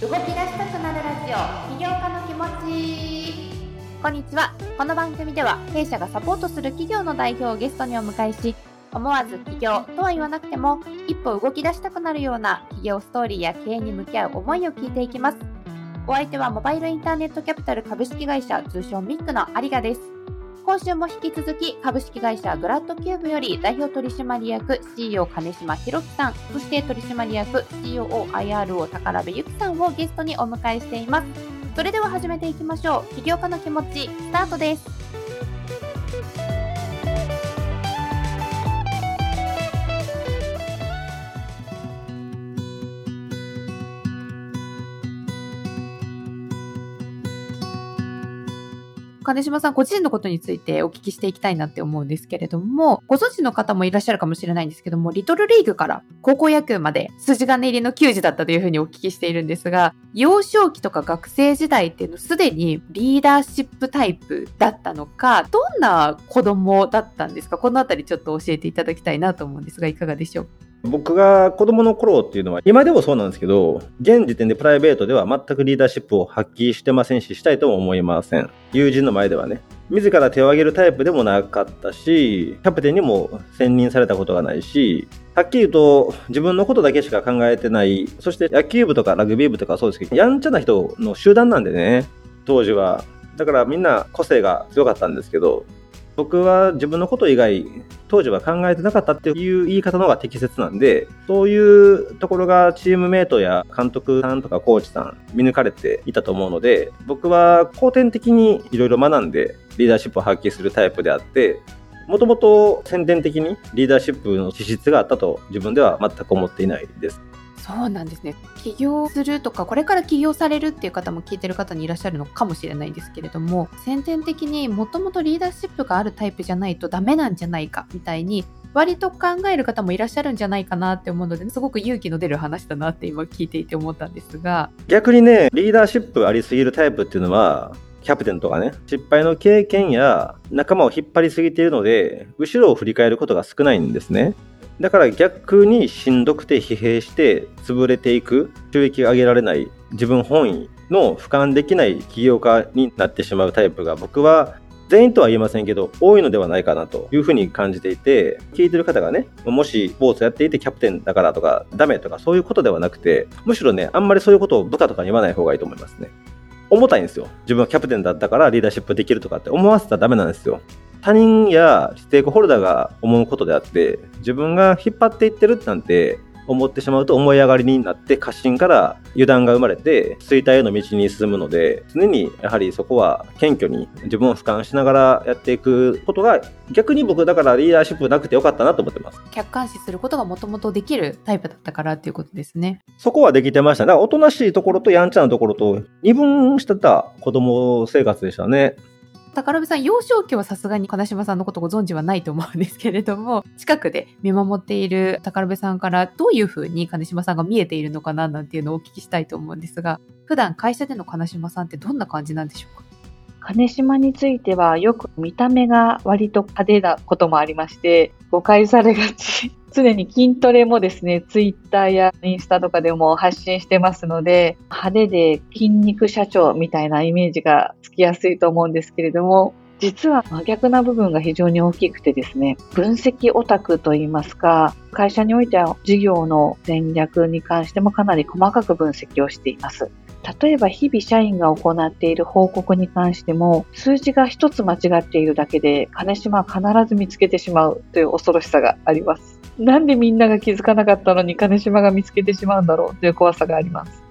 動き出したくなるラジオ起業家の気持ち。こんにちは。この番組では弊社がサポートする企業の代表をゲストにお迎えし思わず起業とは言わなくても一歩動き出したくなるような企業ストーリーや経営に向き合う思いを聞いていきます。お相手はモバイルインターネットキャピタル株式会社通称ミックの有賀です。今週も引き続き株式会社グラッドキューブより代表取締役 CEO 金島博樹さんそして取締役 COOIRO 宝部由紀さんをゲストにお迎えしています。それでは始めていきましょう。起業家の気持ちスタートです。金島さん、ご自身のことについてお聞きしていきたいなって思うんですけれども、ご存知の方もいらっしゃるかもしれないんですけども、リトルリーグから高校野球まで筋金入りの球児だったというふうにお聞きしているんですが、幼少期とか学生時代っていうのすでにリーダーシップタイプだったのか、どんな子供だったんですか？このあたりちょっと教えていただきたいなと思うんですが、いかがでしょう？か僕が子供の頃っていうのは、今でもそうなんですけど、現時点でプライベートでは全くリーダーシップを発揮してませんし、したいとも思いません。友人の前ではね。自ら手を挙げるタイプでもなかったし、キャプテンにも選任されたことがないし、はっきり言うと自分のことだけしか考えてない、そして野球部とかラグビー部とかそうですけど、やんちゃな人の集団なんでね、当時は。だからみんな個性が強かったんですけど、僕は自分のこと以外、当時は考えてなかったっていう言い方の方が適切なんで、そういうところがチームメイトや監督さんとかコーチさん見抜かれていたと思うので、僕は後天的にいろいろ学んでリーダーシップを発揮するタイプであって、もともと先天的にリーダーシップの資質があったと自分では全く思っていないです。そうなんですね起業するとかこれから起業されるっていう方も聞いてる方にいらっしゃるのかもしれないんですけれども先天的にもともとリーダーシップがあるタイプじゃないとダメなんじゃないかみたいに割と考える方もいらっしゃるんじゃないかなって思うのですごく勇気の出る話だなって今聞いていて思ったんですが逆にねリーダーシップありすぎるタイプっていうのはキャプテンとかね、失敗の経験や仲間を引っ張りすぎているので、後ろを振り返ることが少ないんですね。だから逆にしんどくて疲弊して潰れていく、収益が上げられない、自分本位の俯瞰できない起業家になってしまうタイプが僕は全員とは言えませんけど、多いのではないかなというふうに感じていて、聞いてる方がね、もしスポーツやっていてキャプテンだからとか、ダメとかそういうことではなくて、むしろね、あんまりそういうことを部下とかに言わない方がいいと思いますね。重たいんですよ。自分はキャプテンだったからリーダーシップできるとかって思わせたらダメなんですよ。他人やステークホルダーが思うことであって、自分が引っ張っていってるなんて思ってしまうと思い上がりになって過信から油断が生まれて衰退への道に進むので常にやはりそこは謙虚に自分を俯瞰しながらやっていくことが逆に僕だからリーダーシップなくてよかったなと思ってます。客観視することがもともとできるタイプだったからっていうことですね。そこはできてました。だからおとなしいところとやんちゃなところと二分してた子供生活でしたね宝部さん、幼少期はさすがに金島さんのことご存知はないと思うんですけれども、近くで見守っている宝部さんからどういうふうに金島さんが見えているのかななんていうのをお聞きしたいと思うんですが、普段会社での金島さんってどんな感じなんでしょうか？金島についてはよく見た目が割と派手なこともありまして、誤解されがち。常に筋トレもですね、ツイッターやインスタとかでも発信してますので、派手で筋肉社長みたいなイメージがつきやすいと思うんですけれども、実は真逆な部分が非常に大きくてですね、分析オタクといいますか、会社においては事業の戦略に関してもかなり細かく分析をしています。例えば日々社員が行っている報告に関しても数字が一つ間違っているだけで金島は必ず見つけてしまうという恐ろしさがあります。なんでみんなが気づかなかったのに金島が見つけてしまうんだろうという怖さがあります。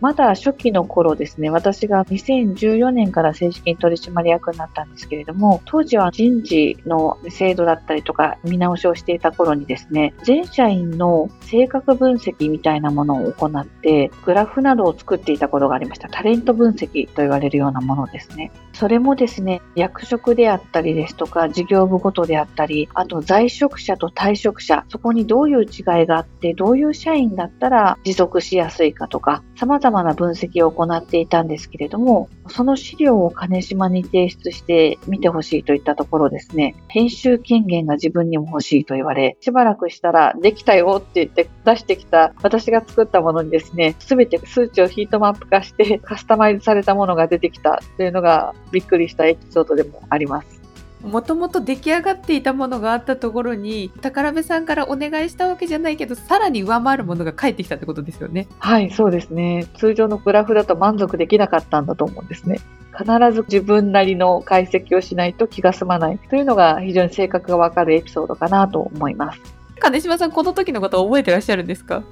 まだ初期の頃ですね、私が2014年から正式に取締役になったんですけれども、当時は人事の制度だったりとか見直しをしていた頃にですね、全社員の性格分析みたいなものを行って、グラフなどを作っていたことがありました。タレント分析と言われるようなものですね。それもですね、役職であったりですとか、事業部ごとであったり、あと在職者と退職者、そこにどういう違いがあって、どういう社員だったら持続しやすいかとか、様々な分析を行っていたんですけれども、その資料を金島に提出して見てほしいといったところですね、編集権限が自分にも欲しいと言われ、しばらくしたらできたよって言って出してきた私が作ったものにですね、すべて数値をヒートマップ化してカスタマイズされたものが出てきたというのがびっくりしたエピソードでもあります。もともと出来上がっていたものがあったところに宝部さんからお願いしたわけじゃないけどさらに上回るものが返ってきたってことですよね。はいそうですね。通常のグラフだと満足できなかったんだと思うんですね。必ず自分なりの解析をしないと気が済まないというのが非常に性格がわかるエピソードかなと思います。金島さんこの時のこと覚えてらっしゃるんですか？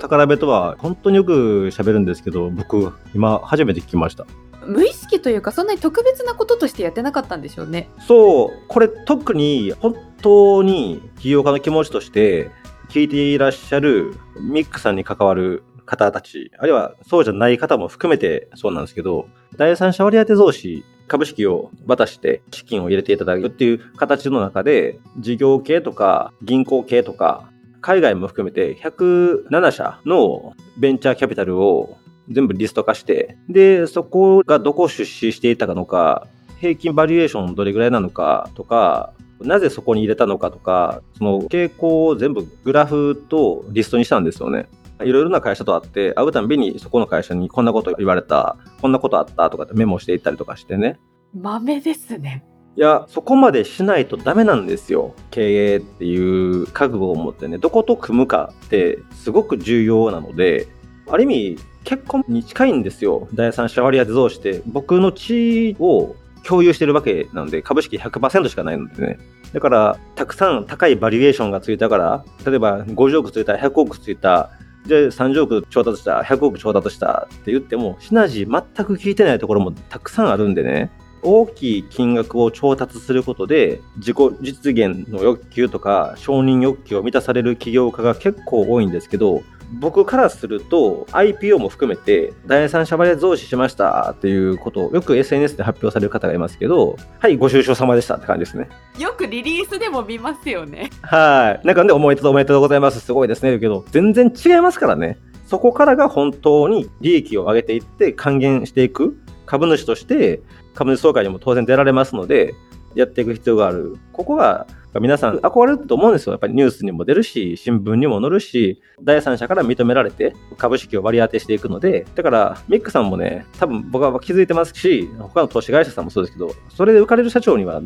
宝部とは本当によく喋るんですけど僕今初めて聞きました無意識というかそんなに特別なこととしてやってなかったんでしょうね。そう。これ特に本当に起業家の気持ちとして聞いていらっしゃるミックさんに関わる方たち、あるいはそうじゃない方も含めてそうなんですけど、第三者割当増資株式を渡して資金を入れていただくっていう形の中で、事業系とか銀行系とか、海外も含めて107社のベンチャーキャピタルを全部リスト化して、で、そこがどこ出資していたのか、平均バリエーションどれぐらいなのかとか、なぜそこに入れたのかとか、その傾向を全部グラフとリストにしたんですよね。いろいろな会社と会って、会うたんびにそこの会社にこんなこと言われた、こんなことあったとかってメモしていったりとかしてね。豆ですね。いや、そこまでしないとダメなんですよ。経営っていう覚悟を持ってね、どこと組むかってすごく重要なので、ある意味、結婚に近いんですよ。第三者割当増して、僕の地を共有してるわけなので、株式100%しかないのでね。だから、たくさん高いバリエーションがついたから、例えば50億ついた、100億ついた、で、30億調達した、100億調達したって言っても、シナジー全く聞いてないところもたくさんあるんでね。大きい金額を調達することで自己実現の欲求とか承認欲求を満たされる起業家が結構多いんですけど僕からすると IPO も含めて第三者割増資しましたっていうことをよく SNS で発表される方がいますけどはいご愁傷様でしたって感じですね。よくリリースでも見ますよね。はい。なんかねおめでとうおめでとうございます。すごいですねけど全然違いますからね。そこからが本当に利益を上げていって還元していく株主として株主総会にも当然出られますので、やっていく必要がある。ここが皆さん憧れると思うんですよ。やっぱりニュースにも出るし、新聞にも載るし、第三者から認められて株式を割り当てしていくので、だからミックさんもね、多分僕は気づいてますし、他の投資会社さんもそうですけど、それで浮かれる社長には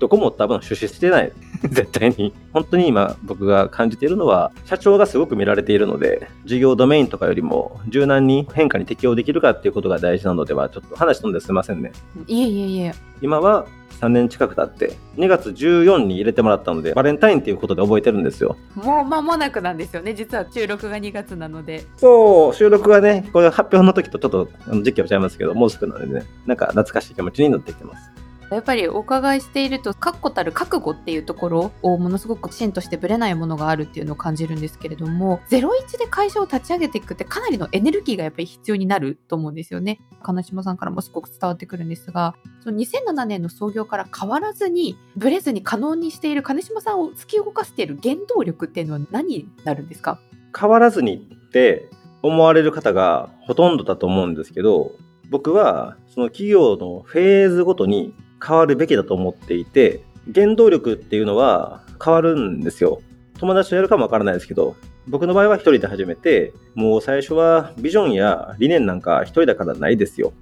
どこも多分出資してない。絶対に。本当に今僕が感じているのは、社長がすごく見られているので、事業ドメインとかよりも柔軟に変化に適応できるかっていうことが大事なのでは、ちょっと話飛んですいませんね。いえいえいえ。今は3年近く経って、2月14に入れてもらったので、バレンタインっていうことで覚えてるんですよ。もう間もなくなんですよね。実は収録が2月なので。そう、収録がね、これ発表の時とちょっと時期は違いますけど、もうすぐなのでね、なんか懐かしい気持ちになってきてます。やっぱりお伺いしていると確固たる覚悟っていうところをものすごく芯としてぶれないものがあるっていうのを感じるんですけれども01で会社を立ち上げていくってかなりのエネルギーがやっぱり必要になると思うんですよね。金島さんからもすごく伝わってくるんですがその2007年の創業から変わらずにブレずに可能にしている金島さんを突き動かしている原動力っていうのは何になるんですか？変わらずにって思われる方がほとんどだと思うんですけど僕はその企業のフェーズごとに変わるべきだと思っていて、原動力っていうのは変わるんですよ。友達とやるかもわからないですけど、僕の場合は一人で始めて、もう最初はビジョンや理念なんか一人だからないですよ。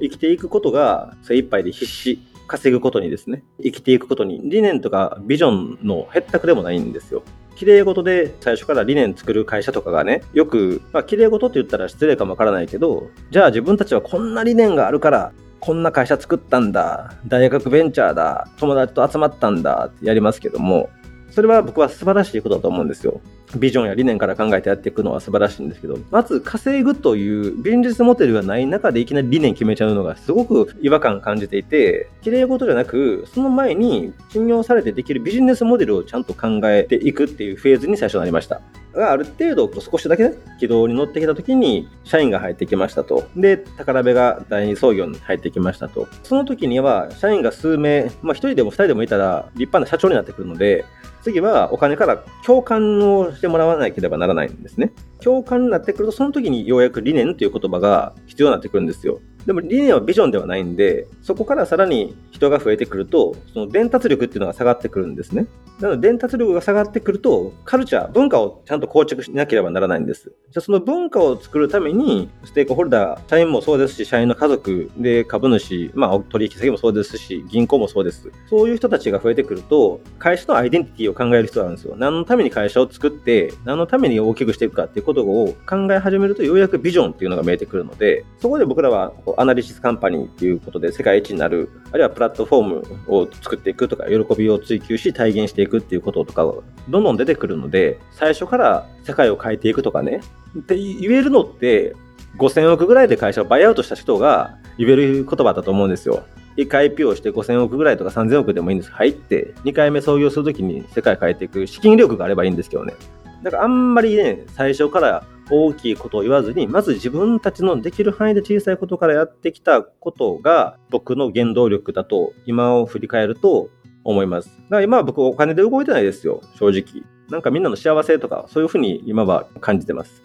生きていくことが精一杯で必死。稼ぐことにですね。生きていくことに理念とかビジョンの減ったくでもないんですよ。綺麗事で最初から理念作る会社とかがね、よく、まあ綺麗事って言ったら失礼かもわからないけど、じゃあ自分たちはこんな理念があるからこんな会社作ったんだ、大学ベンチャーだ、友達と集まったんだ。ってやりますけども、それは僕は素晴らしいことだと思うんですよ。ビジョンや理念から考えてやっていくのは素晴らしいんですけど、まず稼ぐという現実モデルがない中でいきなり理念決めちゃうのがすごく違和感感じていて、綺麗事じゃなく、その前に信用されてできるビジネスモデルをちゃんと考えていくっていうフェーズに最初なりました。がある程度少しだけね、軌道に乗ってきた時に社員が入ってきましたと。で、宝部が第二創業に入ってきましたと。その時には社員が数名、まあ一人でも二人でもいたら立派な社長になってくるので、次はお金から共感をしてもらわなければならないんですね。共感になってくると、その時にようやく理念という言葉が必要になってくるんですよ。でも理念はビジョンではないんで、そこからさらに人が増えてくると、その伝達力っていうのが下がってくるんですね。なので伝達力が下がってくると、カルチャー、文化をちゃんと構築しなければならないんです。じゃその文化を作るために、ステークホルダー、社員もそうですし、社員の家族で株主、まあ取引先もそうですし、銀行もそうです。そういう人たちが増えてくると、会社のアイデンティティを考える必要があるんですよ。何のために会社を作って、何のために大きくしていくかっていうことを考え始めると、ようやくビジョンっていうのが見えてくるので、そこで僕らはアナリシスカンパニーっていうことで世界一になる、あるいはプラットフォームを作っていくとか、喜びを追求し体現していくっていうこととか、どんどん出てくるので、最初から世界を変えていくとかね、って言えるのって、5000億ぐらいで会社をバイアウトした人が言える言葉だと思うんですよ。1回 IPO して5000億ぐらいとか3000億でもいいんです。入って、2回目創業するときに世界変えていく資金力があればいいんですけどね。だからあんまりね、最初から大きいことを言わずに、まず自分たちのできる範囲で小さいことからやってきたことが僕の原動力だと今を振り返ると思います。だから今は僕お金で動いてないですよ、正直。なんかみんなの幸せとかそういうふうに今は感じてます。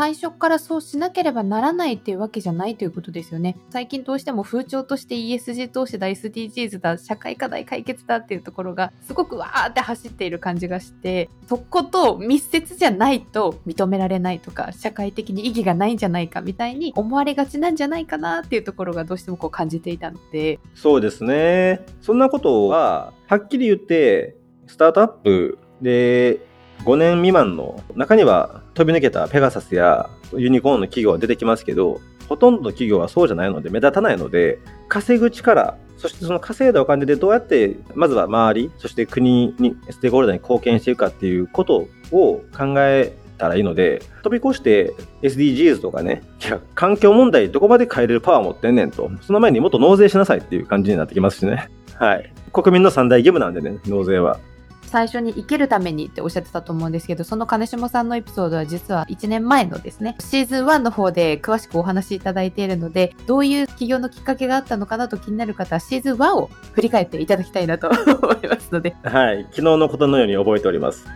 最初からそうしなければならないっていうわけじゃないということですよね。最近どうしても風潮として ESG 投資だ、SDGs だ、社会課題解決だっていうところがすごくわーって走っている感じがして、そこと密接じゃないと認められないとか、社会的に意義がないんじゃないかみたいに思われがちなんじゃないかなっていうところがどうしてもこう感じていたので。そうですね。そんなことは、はっきり言って、スタートアップで5年未満の中には飛び抜けたペガサスやユニコーンの企業は出てきますけど、ほとんどの企業はそうじゃないので目立たないので、稼ぐ力、そしてその稼いだお金でどうやって、まずは周り、そして国に、ステークホルダーに貢献していくかっていうことを考えたらいいので、飛び越して SDGs とかね、いや、環境問題どこまで変えれるパワー持ってんねんと、その前にもっと納税しなさいっていう感じになってきますしね。はい。国民の三大義務なんでね、納税は。最初に生きるためにっておっしゃってたと思うんですけど、その金島さんのエピソードは実は1年前のですね、シーズン1の方で詳しくお話しいただいているので、どういう起業のきっかけがあったのかなと気になる方はシーズン1を振り返っていただきたいなと思いますので。はい。昨日のことのように覚えております。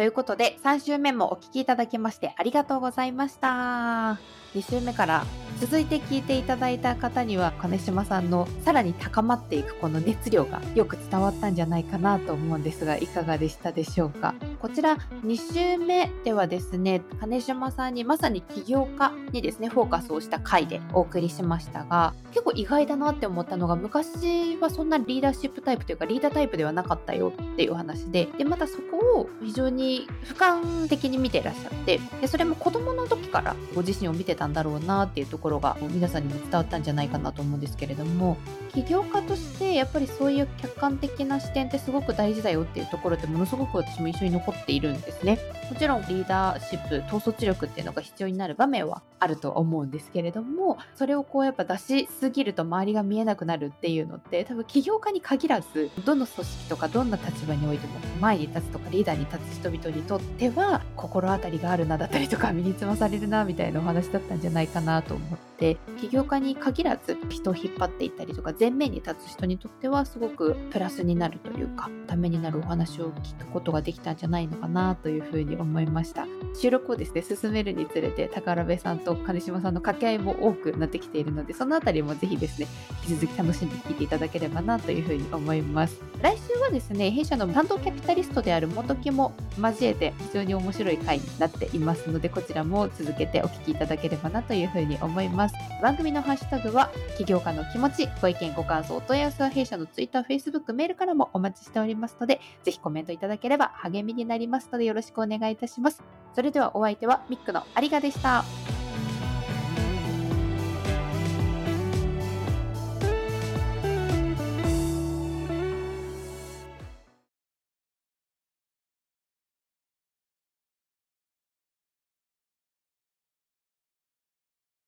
ということで、3週目もお聞きいただきましてありがとうございました。2週目から続いて聞いていただいた方には金島さんのさらに高まっていくこの熱量がよく伝わったんじゃないかなと思うんですがいかがでしたでしょうか？こちら2週目ではですね金島さんにまさに起業家にですねフォーカスをした回でお送りしましたが結構意外だなって思ったのが昔はそんなリーダーシップタイプというかリーダータイプではなかったよっていうお話ででまたそこを非常に俯瞰的に見ていらっしゃってでそれも子供の時からご自身を見てたんだろうなっていうところが皆さんにも伝わったんじゃないかなと思うんですけれども起業家としてやっぱりそういう客観的な視点ってすごく大事だよっていうところってものすごく私も印象に残っているんですね。もちろんリーダーシップ統率力っていうのが必要になる場面はあると思うんですけれどもそれをこうやっぱ出しすぎると周りが見えなくなるっていうのって多分起業家に限らずどの組織とかどんな立場においても前に立つとかリーダーに立つ人々にとっては心当たりがあるなだったりとか身につまされるなみたいなお話だったんじゃないかなと思って起業家に限らず人を引っ張っていったりとか前面に立つ人にとってはすごくプラスになるというかためになるお話を聞くことができたんじゃないのかなというふうに思いました。収録をですね進めるにつれて宝部さんと金島さんの掛け合いも多くなってきているのでそのあたりもぜひですね引き続き楽しんで聞いていただければなというふうに思います。来週はですね弊社の担当キャピタリストである元木も交えて非常に面白い回になっていますのでこちらも続けてお聞きいただければなというふうに思います。います番組のハッシュタグは起業家の気持ちご意見ご感想お問い合わせは弊社のツイッターフェ、イスブック、メールからもお待ちしておりますのでぜひコメントいただければ励みになりますのでよろしくお願いいたしますそれではお相手はミックの有賀でした。